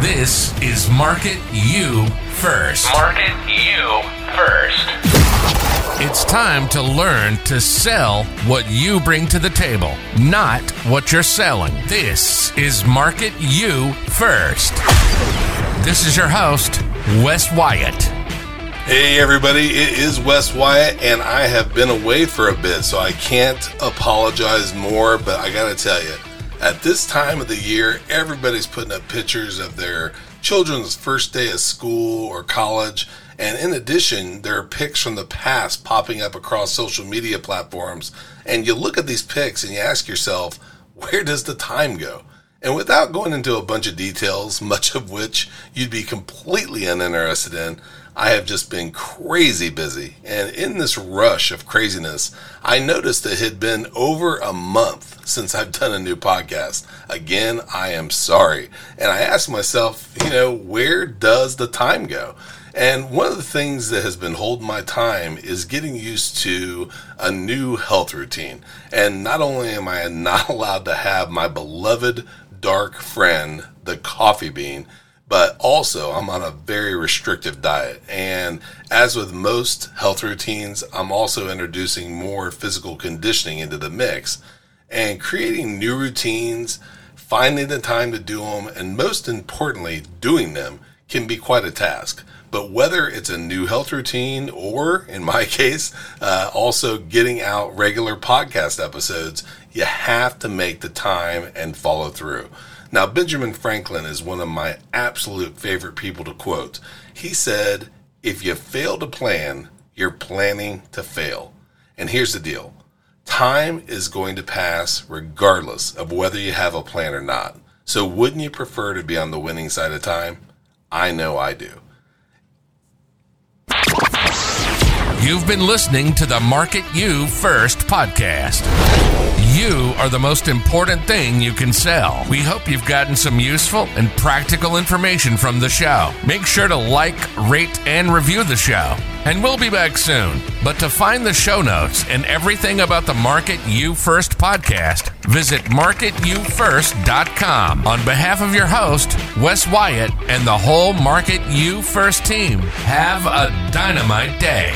This is Market You First. Market you first. It's time to learn to sell what you bring to the table, not what you're selling. This is Market You First. This is your host, Wes Wyatt. Hey everybody, it is Wes Wyatt, and I have been away for a bit, so I can't apologize more. But I gotta tell you, at this time of the year, everybody's putting up pictures of their children's first day of school or college. And in addition, there are pics from the past popping up across social media platforms. And you look at these pics and you ask yourself, where does the time go? And without going into a bunch of details, much of which you'd be completely uninterested in, I have just been crazy busy. And in this rush of craziness, I noticed it had been over a month since I've done a new podcast. Again, I am sorry. And I asked myself, you know, where does the time go? And one of the things that has been holding my time is getting used to a new health routine. And not only am I not allowed to have my beloved dark friend, the coffee bean, but also I'm on a very restrictive diet. And as with most health routines, I'm also introducing more physical conditioning into the mix and creating new routines, finding the time to do them, and most importantly, doing them can be quite a task. But whether it's a new health routine or, in my case, uh, also getting out regular podcast episodes, you have to make the time and follow through. Now, Benjamin Franklin is one of my absolute favorite people to quote. He said, If you fail to plan, you're planning to fail. And here's the deal time is going to pass regardless of whether you have a plan or not. So, wouldn't you prefer to be on the winning side of time? I know I do. You've been listening to the Market You First podcast. Are the most important thing you can sell. We hope you've gotten some useful and practical information from the show. Make sure to like, rate, and review the show. And we'll be back soon. But to find the show notes and everything about the Market You First podcast, visit marketyoufirst.com. On behalf of your host, Wes Wyatt, and the whole Market You First team, have a dynamite day.